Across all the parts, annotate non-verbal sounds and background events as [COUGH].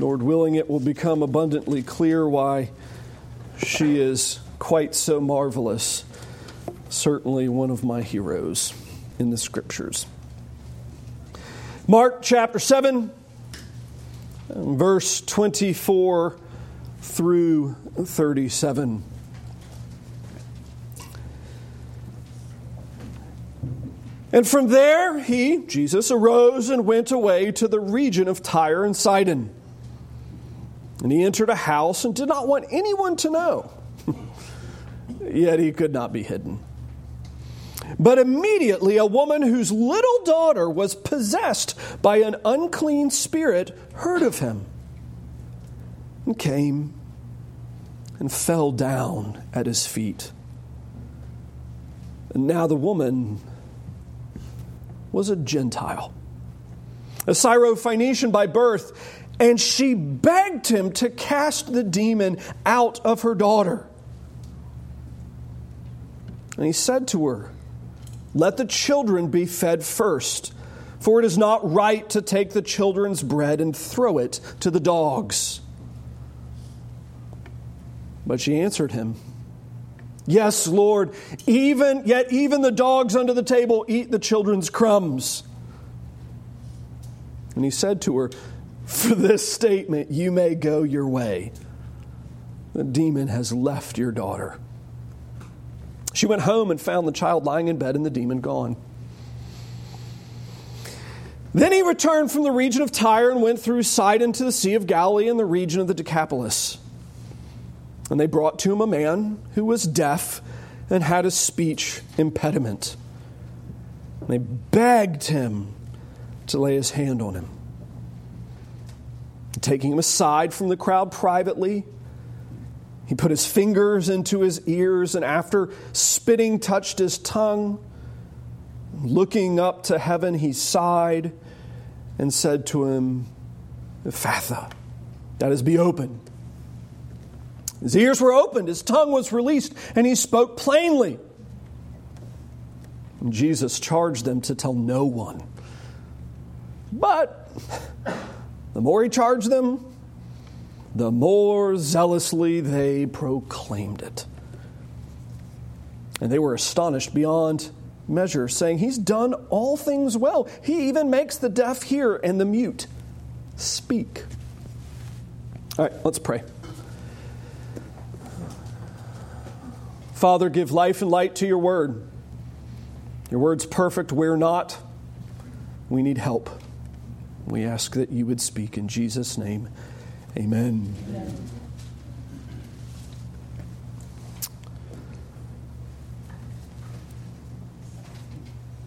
Lord willing, it will become abundantly clear why she is quite so marvelous. Certainly one of my heroes in the scriptures. Mark chapter 7, verse 24 through 37. And from there, he, Jesus, arose and went away to the region of Tyre and Sidon. And he entered a house and did not want anyone to know. [LAUGHS] Yet he could not be hidden. But immediately a woman whose little daughter was possessed by an unclean spirit heard of him and came and fell down at his feet. And now the woman was a Gentile, a Syrophoenician by birth, and she begged him to cast the demon out of her daughter. And he said to her, Let the children be fed first, for it is not right to take the children's bread and throw it to the dogs. But she answered him, Yes, Lord, even yet even the dogs under the table eat the children's crumbs. And he said to her, For this statement you may go your way. The demon has left your daughter. She went home and found the child lying in bed and the demon gone. Then he returned from the region of Tyre and went through Sidon to the Sea of Galilee and the region of the Decapolis. And they brought to him a man who was deaf and had a speech impediment. And they begged him to lay his hand on him. Taking him aside from the crowd privately, he put his fingers into his ears and after spitting touched his tongue. Looking up to heaven, he sighed and said to him, Ephphatha, that is, be open. His ears were opened, his tongue was released, and he spoke plainly. And Jesus charged them to tell no one. But the more he charged them, the more zealously they proclaimed it. And they were astonished beyond measure, saying, He's done all things well. He even makes the deaf hear and the mute speak. All right, let's pray. Father, give life and light to your word. Your word's perfect, we're not. We need help. We ask that you would speak in Jesus' name. Amen. Amen.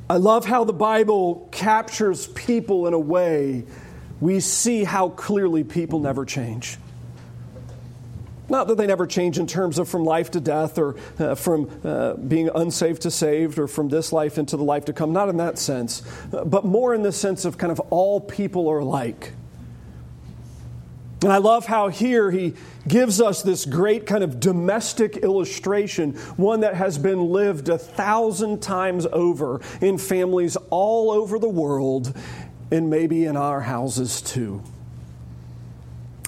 I love how the Bible captures people in a way we see how clearly people never change. Not that they never change in terms of from life to death or uh, from uh, being unsafe to saved or from this life into the life to come, not in that sense, uh, but more in the sense of kind of all people are alike. And I love how here he gives us this great kind of domestic illustration, one that has been lived a thousand times over in families all over the world and maybe in our houses too.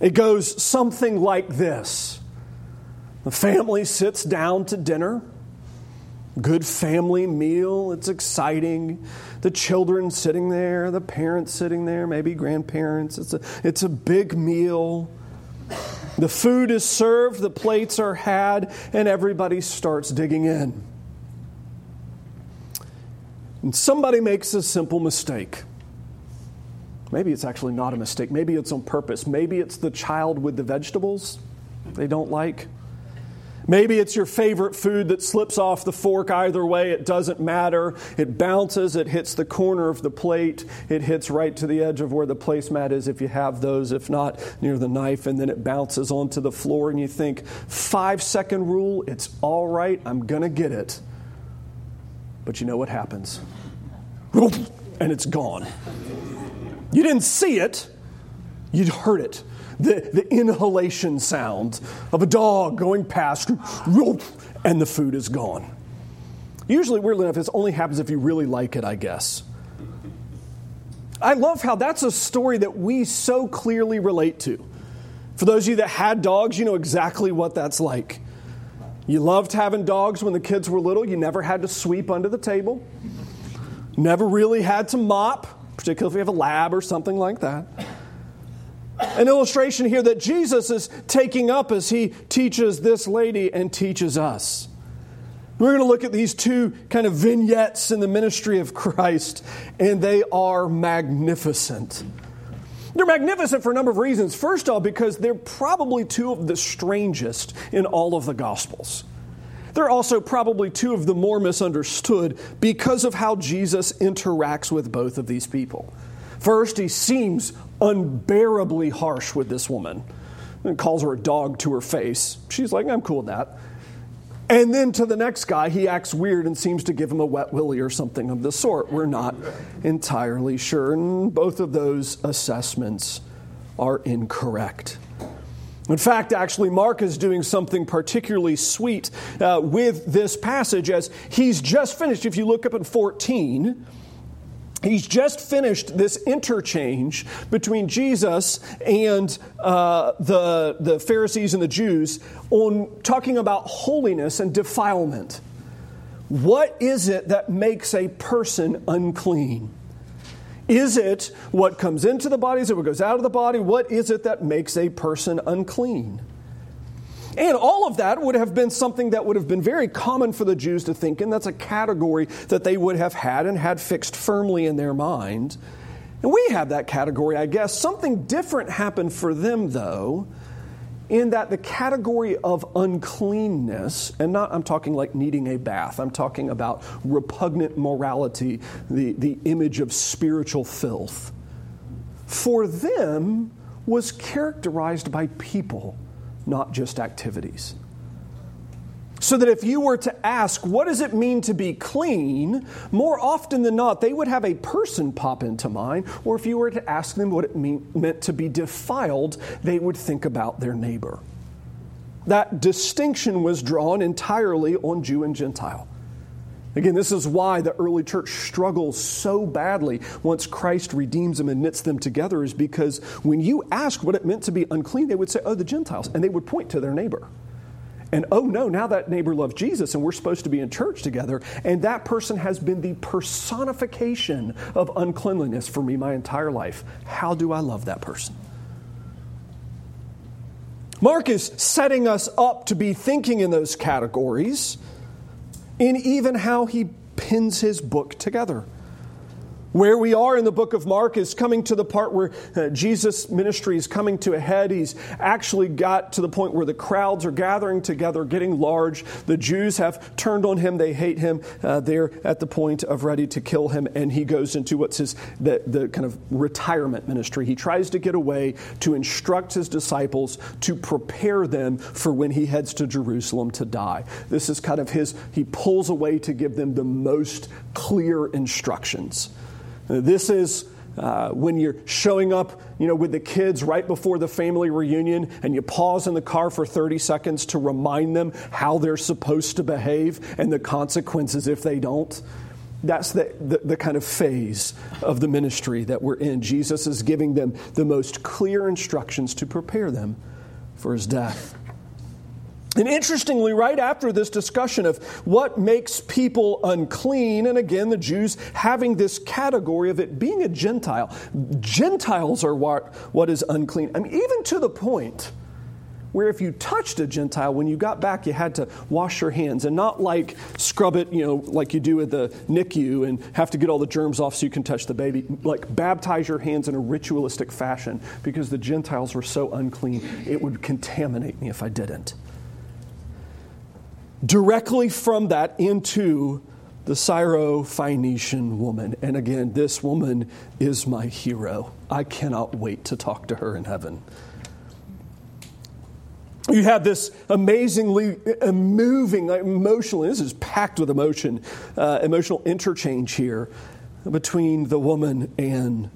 It goes something like this The family sits down to dinner, good family meal, it's exciting. The children sitting there, the parents sitting there, maybe grandparents. It's a, it's a big meal. The food is served, the plates are had, and everybody starts digging in. And somebody makes a simple mistake. Maybe it's actually not a mistake. Maybe it's on purpose. Maybe it's the child with the vegetables they don't like. Maybe it's your favorite food that slips off the fork either way. It doesn't matter. It bounces, it hits the corner of the plate, it hits right to the edge of where the placemat is if you have those, if not near the knife, and then it bounces onto the floor. And you think, five second rule, it's all right, I'm going to get it. But you know what happens? [LAUGHS] And it's gone. You didn't see it, you'd heard it. The, the inhalation sound of a dog going past, and the food is gone. Usually, weirdly enough, this only happens if you really like it, I guess. I love how that's a story that we so clearly relate to. For those of you that had dogs, you know exactly what that's like. You loved having dogs when the kids were little. You never had to sweep under the table, never really had to mop, particularly if you have a lab or something like that. An illustration here that Jesus is taking up as he teaches this lady and teaches us. We're going to look at these two kind of vignettes in the ministry of Christ, and they are magnificent. They're magnificent for a number of reasons. First of all, because they're probably two of the strangest in all of the Gospels. They're also probably two of the more misunderstood because of how Jesus interacts with both of these people. First, he seems unbearably harsh with this woman and calls her a dog to her face. She's like, I'm cool with that. And then to the next guy, he acts weird and seems to give him a wet willy or something of the sort. We're not entirely sure. And both of those assessments are incorrect. In fact, actually, Mark is doing something particularly sweet uh, with this passage as he's just finished. If you look up in 14, He's just finished this interchange between Jesus and uh, the, the Pharisees and the Jews on talking about holiness and defilement. What is it that makes a person unclean? Is it what comes into the body? Is it what goes out of the body? What is it that makes a person unclean? And all of that would have been something that would have been very common for the Jews to think, and that's a category that they would have had and had fixed firmly in their mind. And we have that category, I guess. Something different happened for them, though, in that the category of uncleanness, and not I'm talking like needing a bath, I'm talking about repugnant morality, the, the image of spiritual filth, for them was characterized by people not just activities. So that if you were to ask, what does it mean to be clean? More often than not, they would have a person pop into mind. Or if you were to ask them what it mean, meant to be defiled, they would think about their neighbor. That distinction was drawn entirely on Jew and Gentile. Again, this is why the early church struggles so badly once Christ redeems them and knits them together, is because when you ask what it meant to be unclean, they would say, Oh, the Gentiles. And they would point to their neighbor. And oh no, now that neighbor loves Jesus and we're supposed to be in church together, and that person has been the personification of uncleanliness for me my entire life. How do I love that person? Mark is setting us up to be thinking in those categories in even how he pins his book together. Where we are in the book of Mark is coming to the part where uh, Jesus' ministry is coming to a head. He's actually got to the point where the crowds are gathering together, getting large. The Jews have turned on him. They hate him. Uh, they're at the point of ready to kill him. And he goes into what's his, the, the kind of retirement ministry. He tries to get away to instruct his disciples to prepare them for when he heads to Jerusalem to die. This is kind of his, he pulls away to give them the most clear instructions. This is uh, when you're showing up, you know, with the kids right before the family reunion, and you pause in the car for 30 seconds to remind them how they're supposed to behave and the consequences if they don't. That's the, the, the, kind of phase of the ministry that we're in. Jesus is giving them the most clear instructions to prepare them for his death. And interestingly, right after this discussion of what makes people unclean, and again, the Jews having this category of it being a Gentile, Gentiles are what, what is unclean. I mean, even to the point where if you touched a Gentile, when you got back, you had to wash your hands and not like scrub it, you know, like you do at the NICU and have to get all the germs off so you can touch the baby. Like baptize your hands in a ritualistic fashion because the Gentiles were so unclean, it would contaminate me if I didn't directly from that into the Syrophoenician woman. And again, this woman is my hero. I cannot wait to talk to her in heaven. You have this amazingly uh, moving, emotional, this is packed with emotion, uh, emotional interchange here between the woman and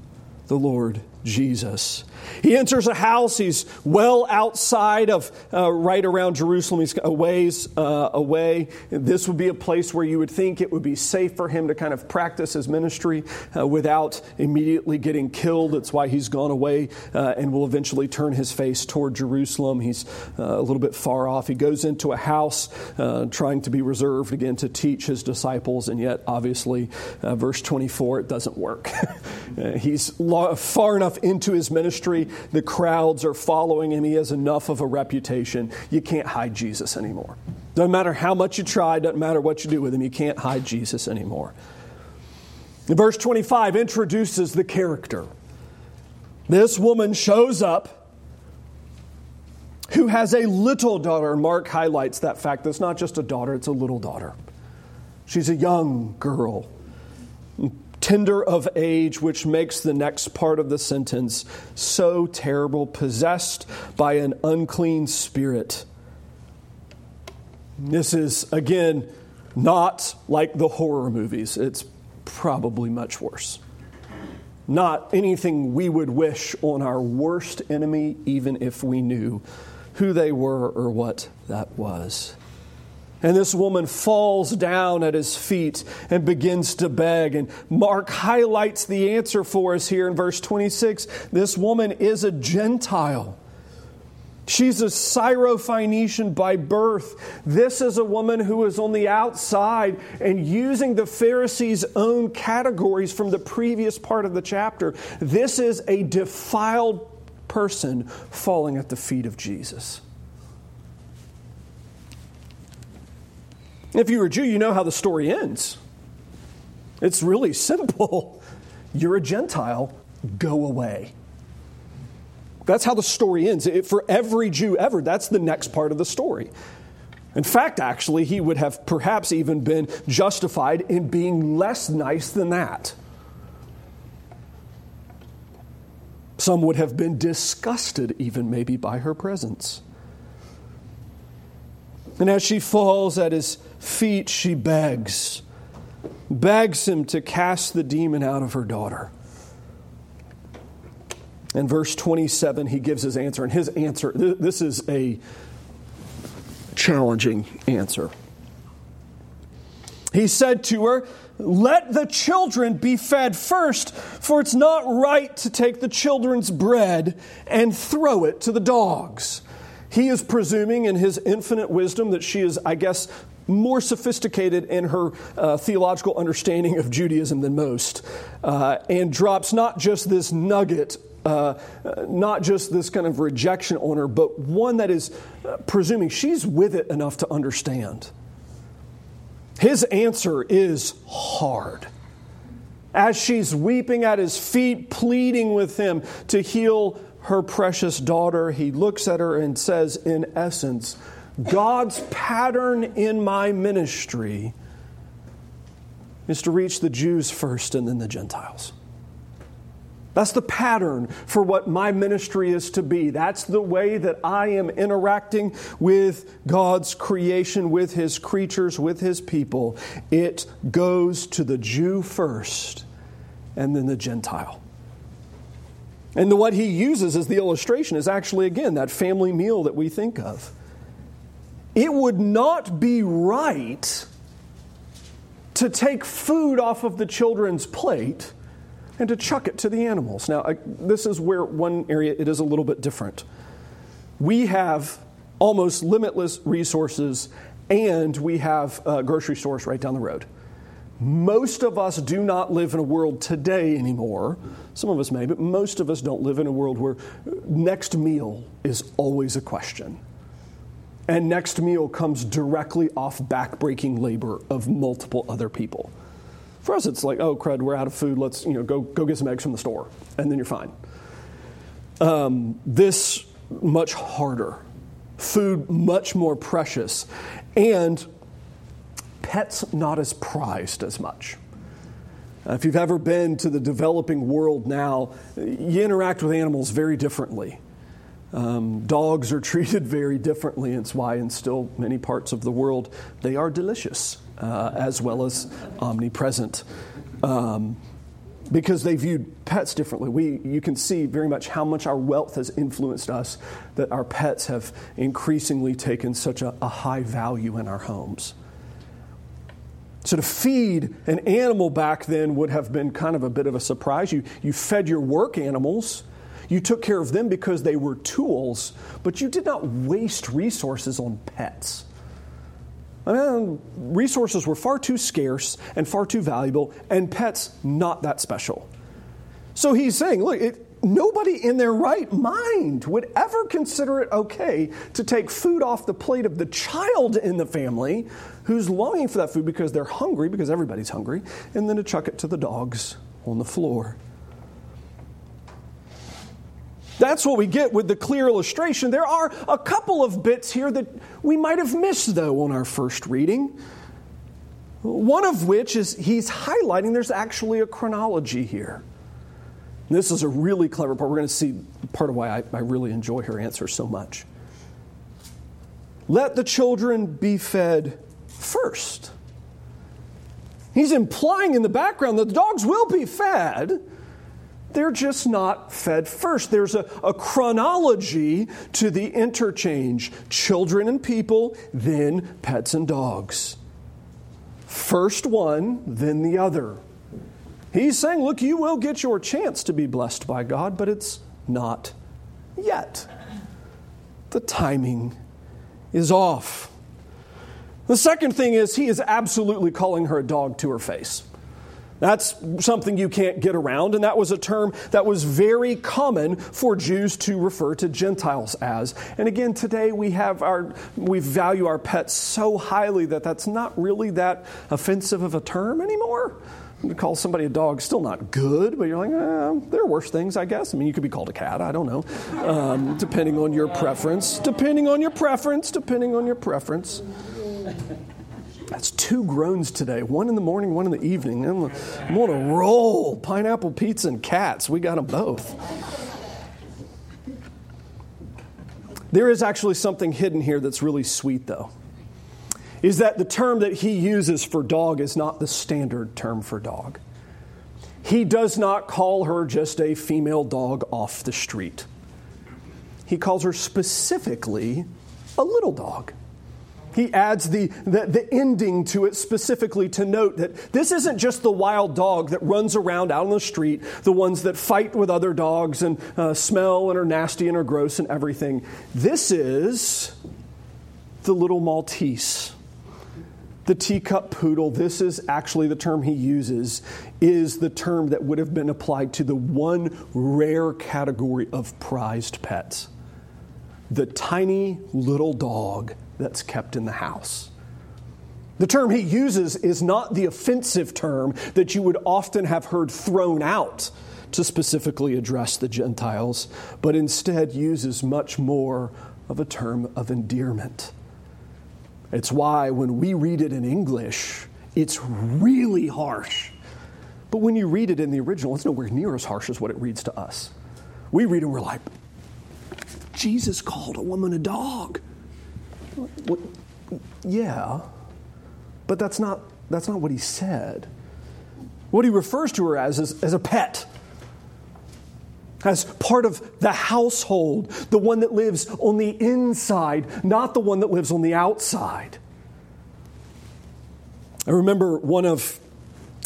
the Lord Jesus. He enters a house. He's well outside of, uh, right around Jerusalem. He's a ways uh, away. This would be a place where you would think it would be safe for him to kind of practice his ministry uh, without immediately getting killed. That's why he's gone away uh, and will eventually turn his face toward Jerusalem. He's uh, a little bit far off. He goes into a house uh, trying to be reserved again to teach his disciples, and yet, obviously, verse 24, it doesn't work. [LAUGHS] he's far enough into his ministry the crowds are following him. He has enough of a reputation. You can't hide Jesus anymore. Doesn't matter how much you try, doesn't matter what you do with him, you can't hide Jesus anymore. Verse 25 introduces the character. This woman shows up who has a little daughter. Mark highlights that fact. That's not just a daughter, it's a little daughter. She's a young girl tender of age, which makes the next part of the sentence so terrible, possessed by an unclean spirit. This is, again, not like the horror movies. It's probably much worse. Not anything we would wish on our worst enemy, even if we knew who they were or what that was. And this woman falls down at his feet and begins to beg. And Mark highlights the answer for us here in verse 26. This woman is a Gentile. She's a Syrophoenician by birth. This is a woman who is on the outside and using the Pharisees' own categories from the previous part of the chapter. This is a defiled person falling at the feet of Jesus. If you're a Jew, you know how the story ends. It's really simple. [LAUGHS] You're a Gentile, go away. That's how the story ends. for every Jew ever, that's the next part of the story. In fact, actually, he would have perhaps even been justified in being less nice than that. Some would have been disgusted, even maybe, by her presence. And as she falls at his feet, she begs, begs him to cast the demon out of her daughter. In verse 27, he gives his answer, and his answer, this is a challenging answer. He said to her, Let the children be fed first, for it's not right to take the children's bread and throw it to the dogs. He is presuming in his infinite wisdom that she is, I guess, more sophisticated in her uh, theological understanding of Judaism than most, uh, and drops not just this nugget, uh, not just this kind of rejection on her, but one that is uh, presuming she's with it enough to understand. His answer is hard. As she's weeping at his feet, pleading with him to heal her precious daughter, he looks at her and says, in essence, God's pattern in my ministry is to reach the Jews first and then the Gentiles. That's the pattern for what my ministry is to be. That's the way that I am interacting with God's creation, with His creatures, with His people. It goes to the Jew first and then the Gentile. And the, what he uses as the illustration is actually, again, that family meal that we think of. It would not be right to take food off of the children's plate and to chuck it to the animals. Now, I, this is where one area it is a little bit different. We have almost limitless resources, and we have grocery stores right down the road. Most of us do not live in a world today anymore. Some of us may, but most of us don't live in a world where next meal is always a question. And next meal comes directly off backbreaking labor of multiple other people. For us, it's like, oh, crud, we're out of food. Let's you know, go, go get some eggs from the store, and then you're fine. Um, this, much harder. Food, much more precious. And pets not as prized as much. Uh, if you've ever been to the developing world now, you interact with animals very differently. Um, dogs are [LAUGHS] treated very differently. It's why, in still many parts of the world, they are delicious uh, as well as omnipresent. Um, because they viewed pets differently. We, you can see very much how much our wealth has influenced us, that our pets have increasingly taken such a, a high value in our homes. So, to feed an animal back then would have been kind of a bit of a surprise. You, you fed your work animals, you took care of them because they were tools, but you did not waste resources on pets. I mean, resources were far too scarce and far too valuable, and pets not that special. So he's saying, look, it, nobody in their right mind would ever consider it okay to take food off the plate of the child in the family who's longing for that food because they're hungry, because everybody's hungry, and then to chuck it to the dogs on the floor. That's what we get with the clear illustration. There are a couple of bits here that we might have missed, though, on our first reading. One of which is he's highlighting there's actually a chronology here. This is a really clever part. We're going to see part of why I, I really enjoy her answer so much. Let the children be fed first. He's implying in the background that the dogs will be fed, they're just not fed first. There's a, a, chronology to the interchange children and people, then pets and dogs. First one, then the other. He's saying, look, you will get your chance to be blessed by God, but it's not yet. The timing is off. The second thing is, he is absolutely calling her a dog to her face. That's something you can't get around, and that was a term that was very common for Jews to refer to Gentiles as. And again, today we have our we value our pets so highly that that's not really that offensive of a term anymore. To call somebody a dog still not good, but you're like, eh, there are worse things, I guess. I mean, you could be called a cat. I don't know, um, depending on your preference. Depending on your preference. Depending on your preference. That's two groans today. One in the morning, one in the evening. I'm, I'm on a roll. Pineapple pizza and cats. We got them both. There is actually something hidden here that's really sweet, though. Is that the term that he uses for dog is not the standard term for dog. He does not call her just a female dog off the street. He calls her specifically a little dog. He adds the, the, the, ending to it specifically to note that this isn't just the wild dog that runs around out on the street, the ones that fight with other dogs and uh, smell and are nasty and are gross and everything. This is the little Maltese. The teacup poodle, this is actually the term he uses, is the term that would have been applied to the one rare category of prized pets the tiny little dog that's kept in the house. The term he uses is not the offensive term that you would often have heard thrown out to specifically address the Gentiles, but instead uses much more of a term of endearment. It's why when we read it in English, it's really harsh. But when you read it in the original, it's nowhere near as harsh as what it reads to us. We read it and we're like, Jesus called a woman a dog. Yeah, but that's not, that's not what he said. What he refers to her as is as a pet, as part of the household, the one that lives on the inside, not the one that lives on the outside. I remember one of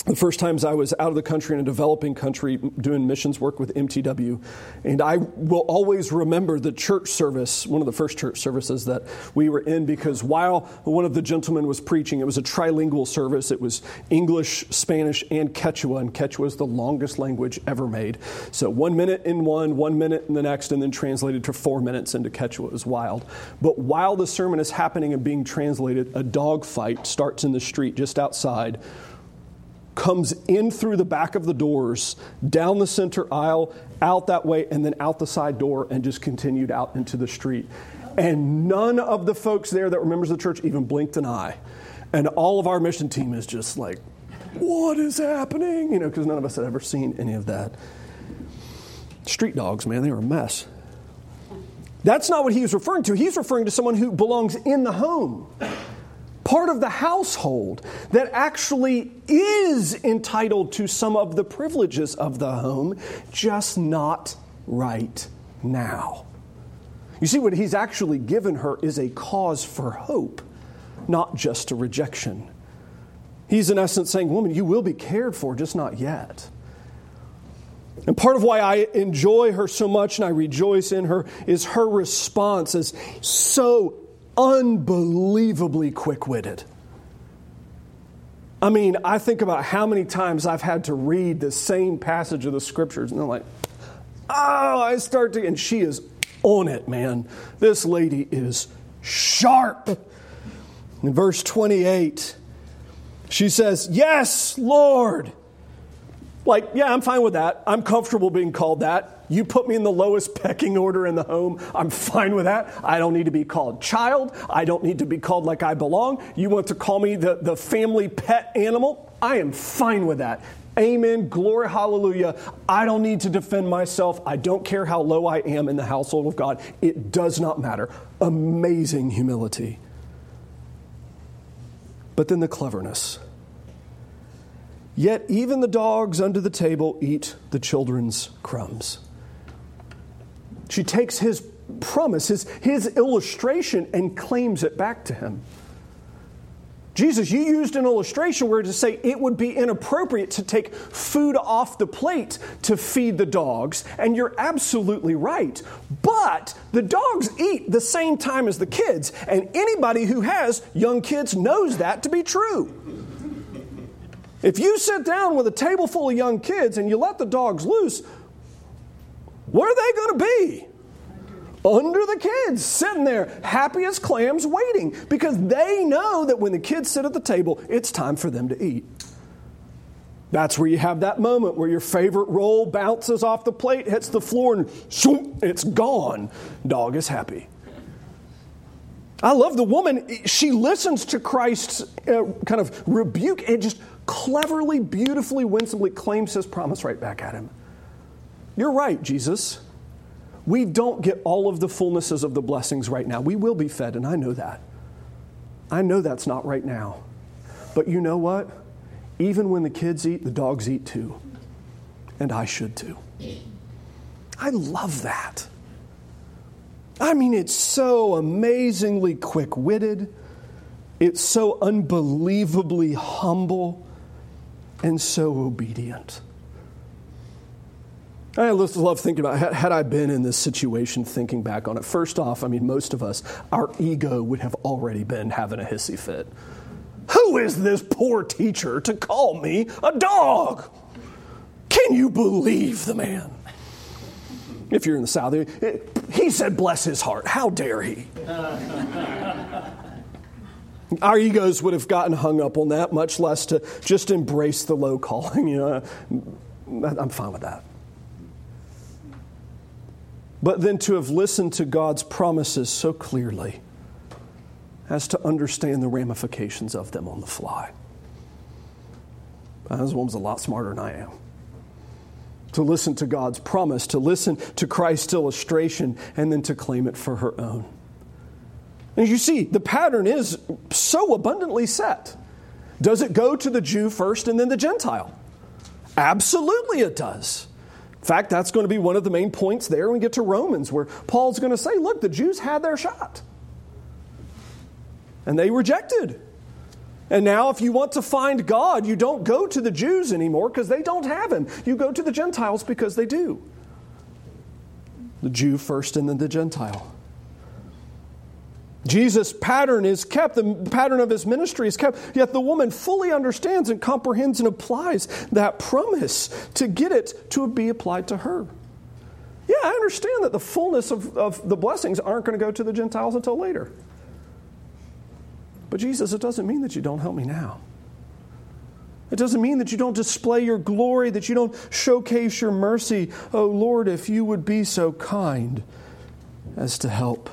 the first times I was out of the country in a developing country doing missions work with MTW. And I will always remember the church service, one of the first church services that we were in, because while one of the gentlemen was preaching, it was a trilingual service. It was English, Spanish, and Quechua. And Quechua is the longest language ever made. So one minute in one, one minute in the next, and then translated to four minutes into Quechua. Was wild. But while the sermon is happening and being translated, a dog fight starts in the street just outside comes in through the back of the doors, down the center aisle, out that way, and then out the side door, and just continued out into the street. And none of the folks there that were members of the church even blinked an eye. And all of our mission team is just like, what is happening? You know, because none of us had ever seen any of that. Street dogs, man, they were a mess. That's not what he was referring to. He's referring to someone who belongs in the home part of the household that actually is entitled to some of the privileges of the home, just not right now. You see, what he's actually given her is a cause for hope, not just a rejection. He's, in essence, saying, Woman, you will be cared for, just not yet. And part of why I enjoy her so much and I rejoice in her is her response is so unbelievably quick witted. I mean, I think about how many times I've had to read the same passage of the scriptures, and I'm like, oh, I start to, and she is on it, man. This lady is sharp. In verse 28, she says, Yes, Lord. Like, yeah, I'm fine with that. I'm comfortable being called that. You put me in the lowest pecking order in the home. I'm fine with that. I don't need to be called child. I don't need to be called like I belong. You want to call me the, the family pet animal? I am fine with that. Amen. Glory, hallelujah. I don't need to defend myself. I don't care how low I am in the household of God. It does not matter. Amazing humility. But then the cleverness. Yet even the dogs under the table eat the children's crumbs. She takes his promise, his, his illustration, and claims it back to him. Jesus, you used an illustration where to say it would be inappropriate to take food off the plate to feed the dogs, and you're absolutely right. But the dogs eat the same time as the kids, and anybody who has young kids knows that to be true. If you sit down with a table full of young kids and you let the dogs loose, where are they going to be? Under the kids, sitting there, happy as clams, waiting, because they know that when the kids sit at the table, it's time for them to eat. That's where you have that moment where your favorite roll bounces off the plate, hits the floor, and shoom, it's gone. Dog is happy. I love the woman. She listens to Christ's uh, kind of rebuke and just cleverly, beautifully, winsomely claims his promise right back at him. You're right, Jesus. We don't get all of the fullnesses of the blessings right now. We will be fed, and I know that. I know that's not right now. But you know what? Even when the kids eat, the dogs eat too. And I should too. I love that. I mean, it's so amazingly quick witted, it's so unbelievably humble, and so obedient. I just love thinking about had I been in this situation, thinking back on it. First off, I mean, most of us, our ego would have already been having a hissy fit. Who is this poor teacher to call me a dog? Can you believe the man? If you're in the South, he said, bless his heart. How dare he? [LAUGHS] Our egos would have gotten hung up on that, much less to just embrace the low calling. You know, I'm fine with that but then to have listened to God's promises so clearly as to understand the ramifications of them on the fly. This woman's a lot smarter than I am. To listen to God's promise, to listen to Christ's illustration, and then to claim it for her own. As you see, the pattern is so abundantly set. Does it go to the Jew first and then the Gentile? Absolutely, it does. In fact, that's going to be one of the main points there when we get to Romans, where Paul's going to say, look, the Jews had their shot. And they rejected. And now, if you want to find God, you don't go to the Jews anymore because they don't have Him. You go to the Gentiles because they do. The Jew first and then the Gentile. Jesus' pattern is kept, the pattern of his ministry is kept, yet the woman fully understands and comprehends and applies that promise to get it to be applied to her. Yeah, I understand that the fullness of, of the blessings aren't going to go to the Gentiles until later. But Jesus, it doesn't mean that you don't help me now. It doesn't mean that you don't display your glory, that you don't showcase your mercy. Oh Lord, if you would be so kind as to help.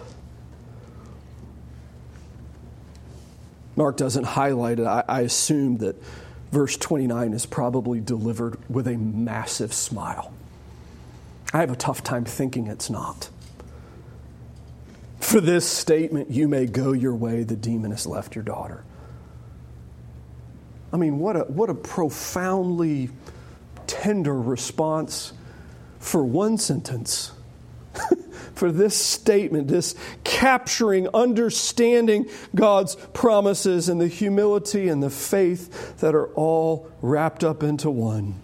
Mark doesn't highlight it. I, I assume that verse 29 is probably delivered with a massive smile. I have a tough time thinking it's not. For this statement, you may go your way, the demon has left your daughter. I mean, what a, what a profoundly tender response for one sentence. [LAUGHS] for this statement, this capturing, understanding God's promises and the humility and the faith that are all wrapped up into one.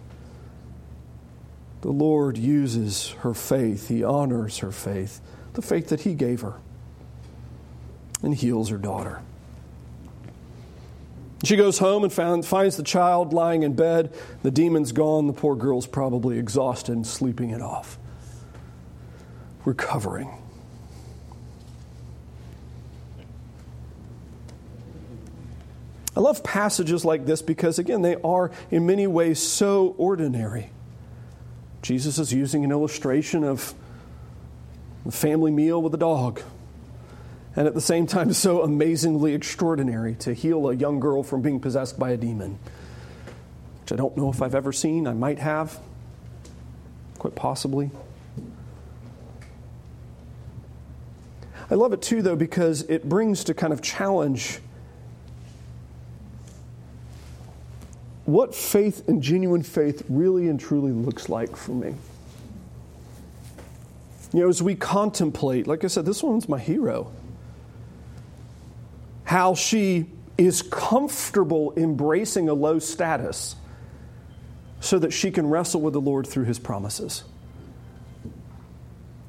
The Lord uses her faith, He honors her faith, the faith that He gave her, and heals her daughter. She goes home and found, finds the child lying in bed. The demon's gone. The poor girl's probably exhausted and sleeping it off. Recovering. I love passages like this because, again, they are in many ways so ordinary. Jesus is using an illustration of a family meal with a dog and at the same time so amazingly extraordinary to heal a young girl from being possessed by a demon, which I don't know if I've ever seen. I might have, quite possibly. I love it too, though, because it brings to kind of challenge what faith and genuine faith really and truly looks like for me. You know, as we contemplate, like I said, this one's my hero how she is comfortable embracing a low status so that she can wrestle with the Lord through his promises.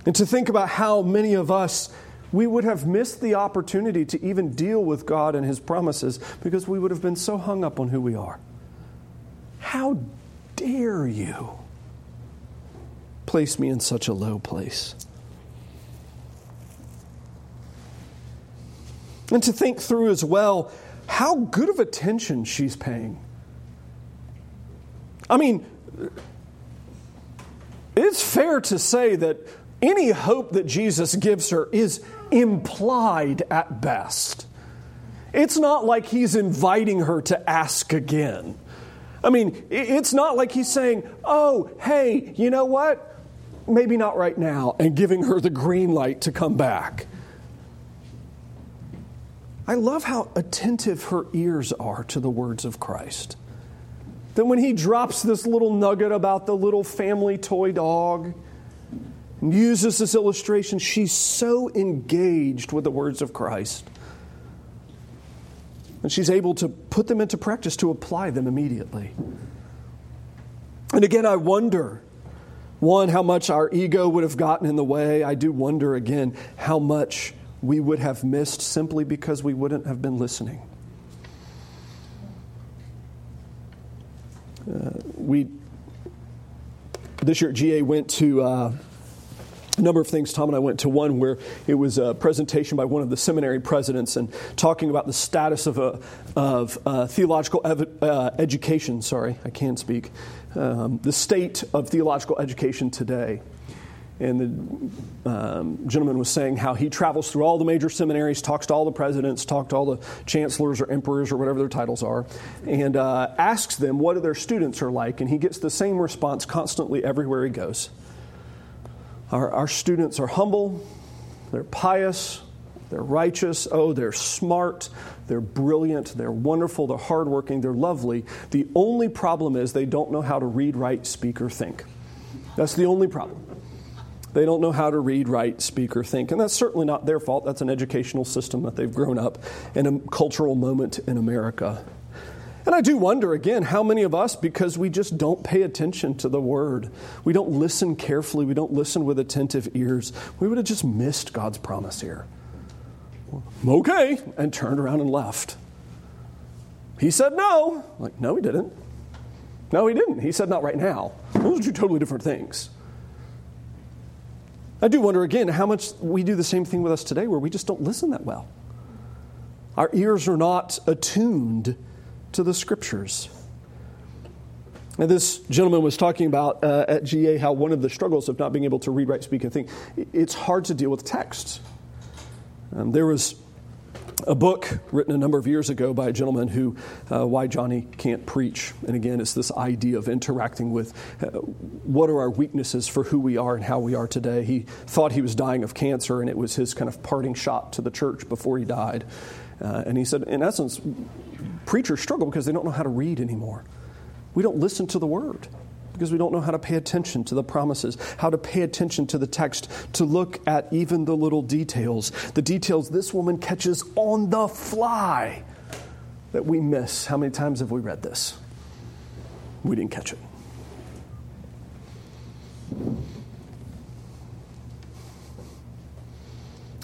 And to think about how many of us we would have missed the opportunity to even deal with God and his promises because we would have been so hung up on who we are. How dare you place me in such a low place? And to think through as well how good of attention she's paying. I mean, it's fair to say that any hope that Jesus gives her is implied at best. It's not like he's inviting her to ask again. I mean, it's not like he's saying, oh, hey, you know what? Maybe not right now, and giving her the green light to come back. I love how attentive her ears are to the words of Christ. That when he drops this little nugget about the little family toy dog and uses this illustration, she's so engaged with the words of Christ. And she's able to put them into practice, to apply them immediately. And again, I wonder one, how much our ego would have gotten in the way. I do wonder again how much we would have missed simply because we wouldn't have been listening. Uh, we this year GA went to uh, a number of things. Tom and I went to one where it was a presentation by one of the seminary presidents and talking about the status of a, of uh, theological ev- uh, education. Sorry, I can't speak. Um, the state of theological education today. And the um, gentleman was saying how he travels through all the major seminaries, talks to all the presidents, talks to all the chancellors or emperors or whatever their titles are, and uh, asks them what their students are like. And he gets the same response constantly everywhere he goes. Our, our students are humble, they're pious, they're righteous, oh, they're smart, they're brilliant, they're wonderful, they're hardworking, they're lovely. The only problem is they don't know how to read, write, speak, or think. That's the only problem. They don't know how to read, write, speak, or think. And that's certainly not their fault. That's an educational system that they've grown up in a cultural moment in America. And I do wonder again how many of us, because we just don't pay attention to the word, we don't listen carefully, we don't listen with attentive ears, we would have just missed God's promise here. Okay, and turned around and left. He said no. Like, no, he didn't. No, he didn't. He said not right now. Those are two totally different things. I do wonder again how much we do the same thing with us today where we just don't listen that well. Our ears are not attuned to the scriptures. And this gentleman was talking about uh, at GA how one of the struggles of not being able to read, write, speak, and think, it's hard to deal with texts. Um, there was a book written a number of years ago by a gentleman who, uh, Why Johnny Can't Preach. And again, it's this idea of interacting with uh, what are our weaknesses for who we are and how we are today. He thought he was dying of cancer, and it was his kind of parting shot to the church before he died. Uh, and he said, in essence, preachers struggle because they don't know how to read anymore. We don't listen to the word because we don't know how to pay attention to the promises, how to pay attention to the text, to look at even the little details, the details this woman catches on the fly that we miss. How many times have we read this? We didn't catch it.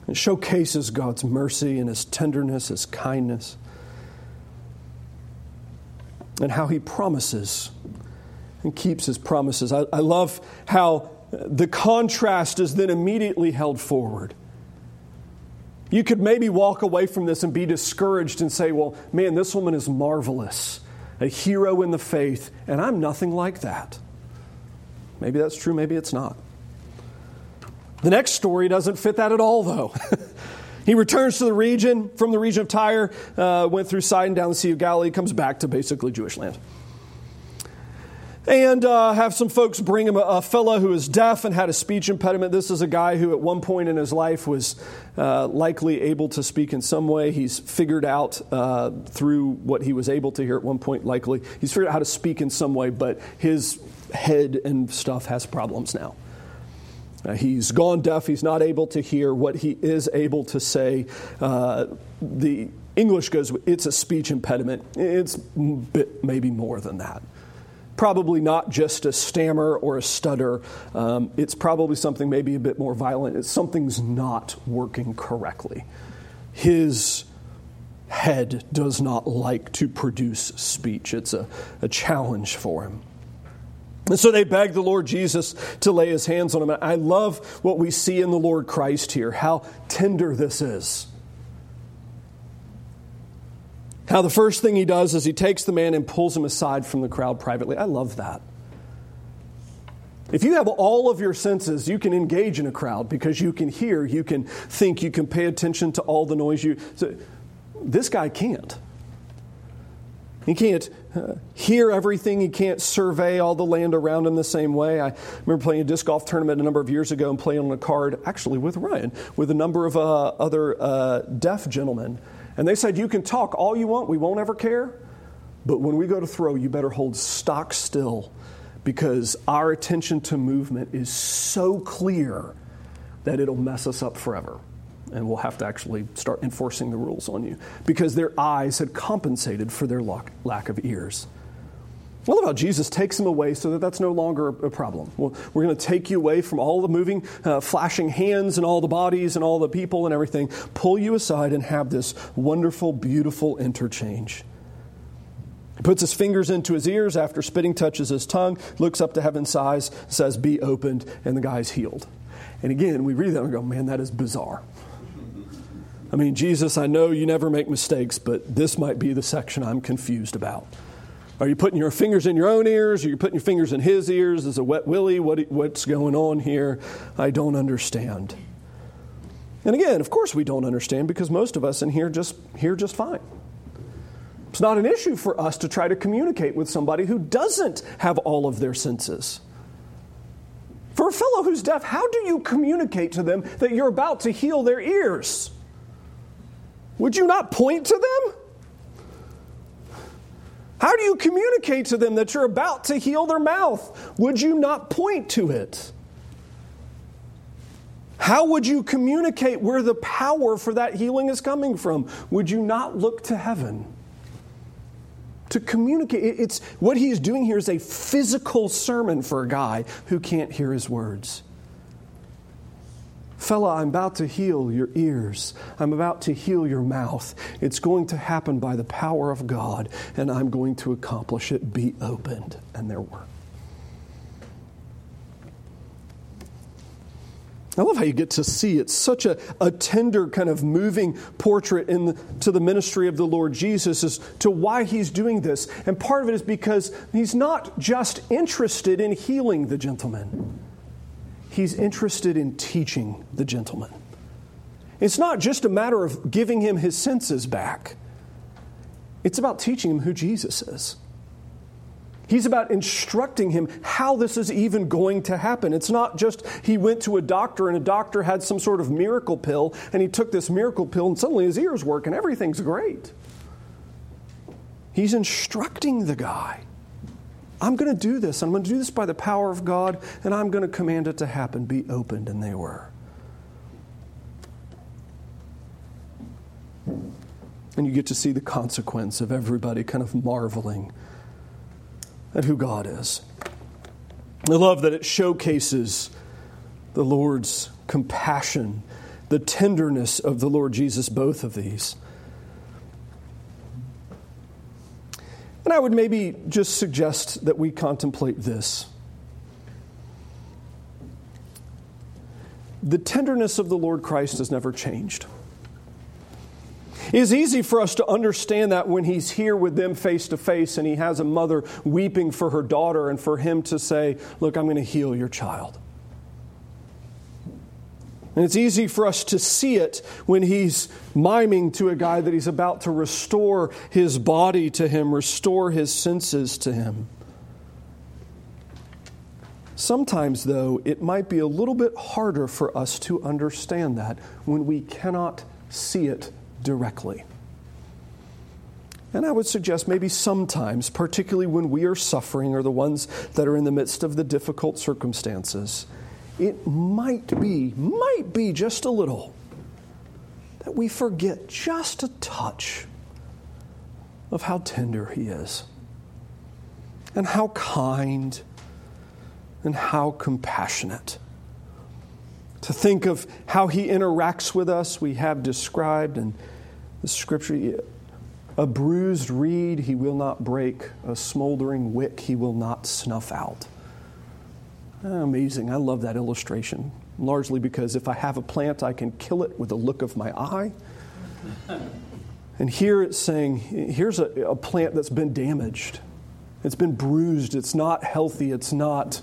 It showcases God's mercy and His tenderness, His kindness, and how He promises and keeps His promises. I, I love how the contrast is then immediately held forward. You could maybe walk away from this and be discouraged and say, well, man, this woman is marvelous, a hero in the faith, and I'm nothing like that. Maybe that's true, maybe it's not. The next story doesn't fit that at all, though. [LAUGHS] he returns to the region, from the region of Tyre, uh, went through Sidon down the Sea of Galilee, comes back to basically Jewish land. And uh, have some folks bring him a, a, fellow who is deaf and had a speech impediment. This is a guy who, at one point in his life, was uh, likely able to speak in some way. He's figured out uh, through what he was able to hear at one point, likely, he's figured out how to speak in some way, but his head and stuff has problems now. Uh, he's gone deaf. He's not able to hear what he is able to say. Uh, the English goes, it's a speech impediment. It's bit, maybe more than that. Probably not just a stammer or a stutter. Um, it's probably something maybe a bit more violent. It's something's not working correctly. His head does not like to produce speech. It's a, a challenge for him. And so they begged the Lord Jesus to lay his hands on him. I love what we see in the Lord Christ here, how tender this is. How the first thing he does is he takes the man and pulls him aside from the crowd privately. I love that. If you have all of your senses, you can engage in a crowd because you can hear, you can think, you can pay attention to all the noise you. So this guy can't. He can't hear everything. He can't survey all the land around him the same way. I remember playing a disc golf tournament a number of years ago and playing on a card, actually with Ryan, with a number of uh, other uh, deaf gentlemen. And they said, You can talk all you want, we won't ever care. But when we go to throw, you better hold stock still because our attention to movement is so clear that it'll mess us up forever and we'll have to actually start enforcing the rules on you because their eyes had compensated for their lack of ears. I love how Jesus takes them away so that that's no longer a problem. Well, we're going to take you away from all the moving, uh, flashing hands and all the bodies and all the people and everything, pull you aside and have this wonderful, beautiful interchange. He puts his fingers into his ears after spitting touches his tongue, looks up to heaven's sighs, says, Be opened, and the guy's healed. And again, we read that and go, Man, that is bizarre. I mean, Jesus, I know you never make mistakes, but this might be the section I'm confused about. Are you putting your fingers in your own ears? Are you putting your fingers in his ears? Is a wet willy? What, what's going on here? I don't understand. And again, of course, we don't understand because most of us in here just hear just fine. It's not an issue for us to try to communicate with somebody who doesn't have all of their senses. For a fellow who's deaf, how do you communicate to them that you're about to heal their ears? Would you not point to them? How do you communicate to them that you're about to heal their mouth? Would you not point to it? How would you communicate where the power for that healing is coming from? Would you not look to heaven? To communicate, it's what he's doing here is a physical sermon for a guy who can't hear his words. Fella, I'm about to heal your ears. I'm about to heal your mouth. It's going to happen by the power of God, and I'm going to accomplish it. Be opened. And there were. I love how you get to see it's such a, a tender, kind of moving portrait in the, to the ministry of the Lord Jesus as to why he's doing this. And part of it is because he's not just interested in healing the gentleman he's interested in teaching the gentleman. It's not just a matter of giving him his senses back, it's about teaching him who Jesus is. He's about instructing him how this is even going to happen. It's not just he went to a doctor and a doctor had some sort of miracle pill and he took this miracle pill and suddenly his ears work and everything's great. He's instructing the guy. I'm going to do this. I'm going to do this by the power of God, and I'm going to command it to happen. Be opened. And they were. And you get to see the consequence of everybody kind of marveling at who God is. I love that it showcases the Lord's compassion, the tenderness of the Lord Jesus, both of these. And I would maybe just suggest that we contemplate this. The tenderness of the Lord Christ has never changed. It is easy for us to understand that when he's here with them face to face and he has a mother weeping for her daughter and for him to say, Look, I'm going to heal your child. And it's easy for us to see it when he's miming to a guy that he's about to restore his body to him, restore his senses to him. Sometimes, though, it might be a little bit harder for us to understand that when we cannot see it directly. And I would suggest maybe sometimes, particularly when we are suffering or the ones that are in the midst of the difficult circumstances, it might be, might be just a little, that we forget just a touch of how tender He is, and how kind, and how compassionate to think of how he interacts with us, we have described in the scripture a bruised reed he will not break, a smoldering wick he will not snuff out. Ah, amazing. I love that illustration, largely because if I have a plant, I can kill it with a look of my eye. And here it's saying here's a, a plant that's been damaged, it's been bruised, it's not healthy, it's not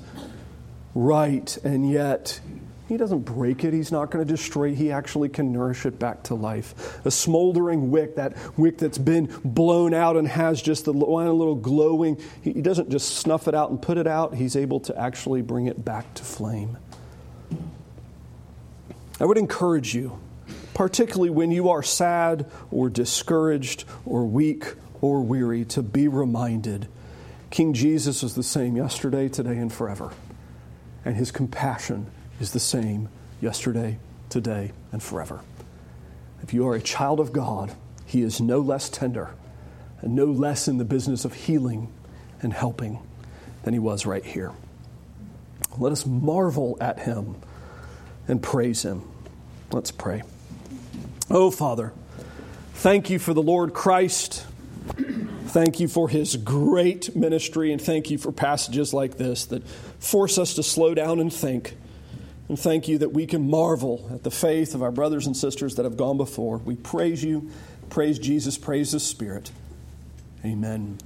right, and yet he doesn't break it. He's not going to destroy it. He actually can nourish it back to life. A smoldering wick, that wick that's been blown out and has just one little glowing, he doesn't just snuff it out and put it out. He's able to actually bring it back to flame. I would encourage you, particularly when you are sad or discouraged or weak or weary, to be reminded King Jesus is the same yesterday, today, and forever. And his compassion is the same yesterday, today, and forever. If you are a child of God, He is no less tender and no less in the business of healing and helping than He was right here. Let us marvel at Him and praise Him. Let's pray. Oh, Father, thank you for the Lord Christ. Thank you for his great ministry, and thank you for passages like this that force us to slow down and think and thank you that we can marvel at the faith of our brothers and sisters that have gone before. We praise you, praise Jesus, praise the Spirit. Amen.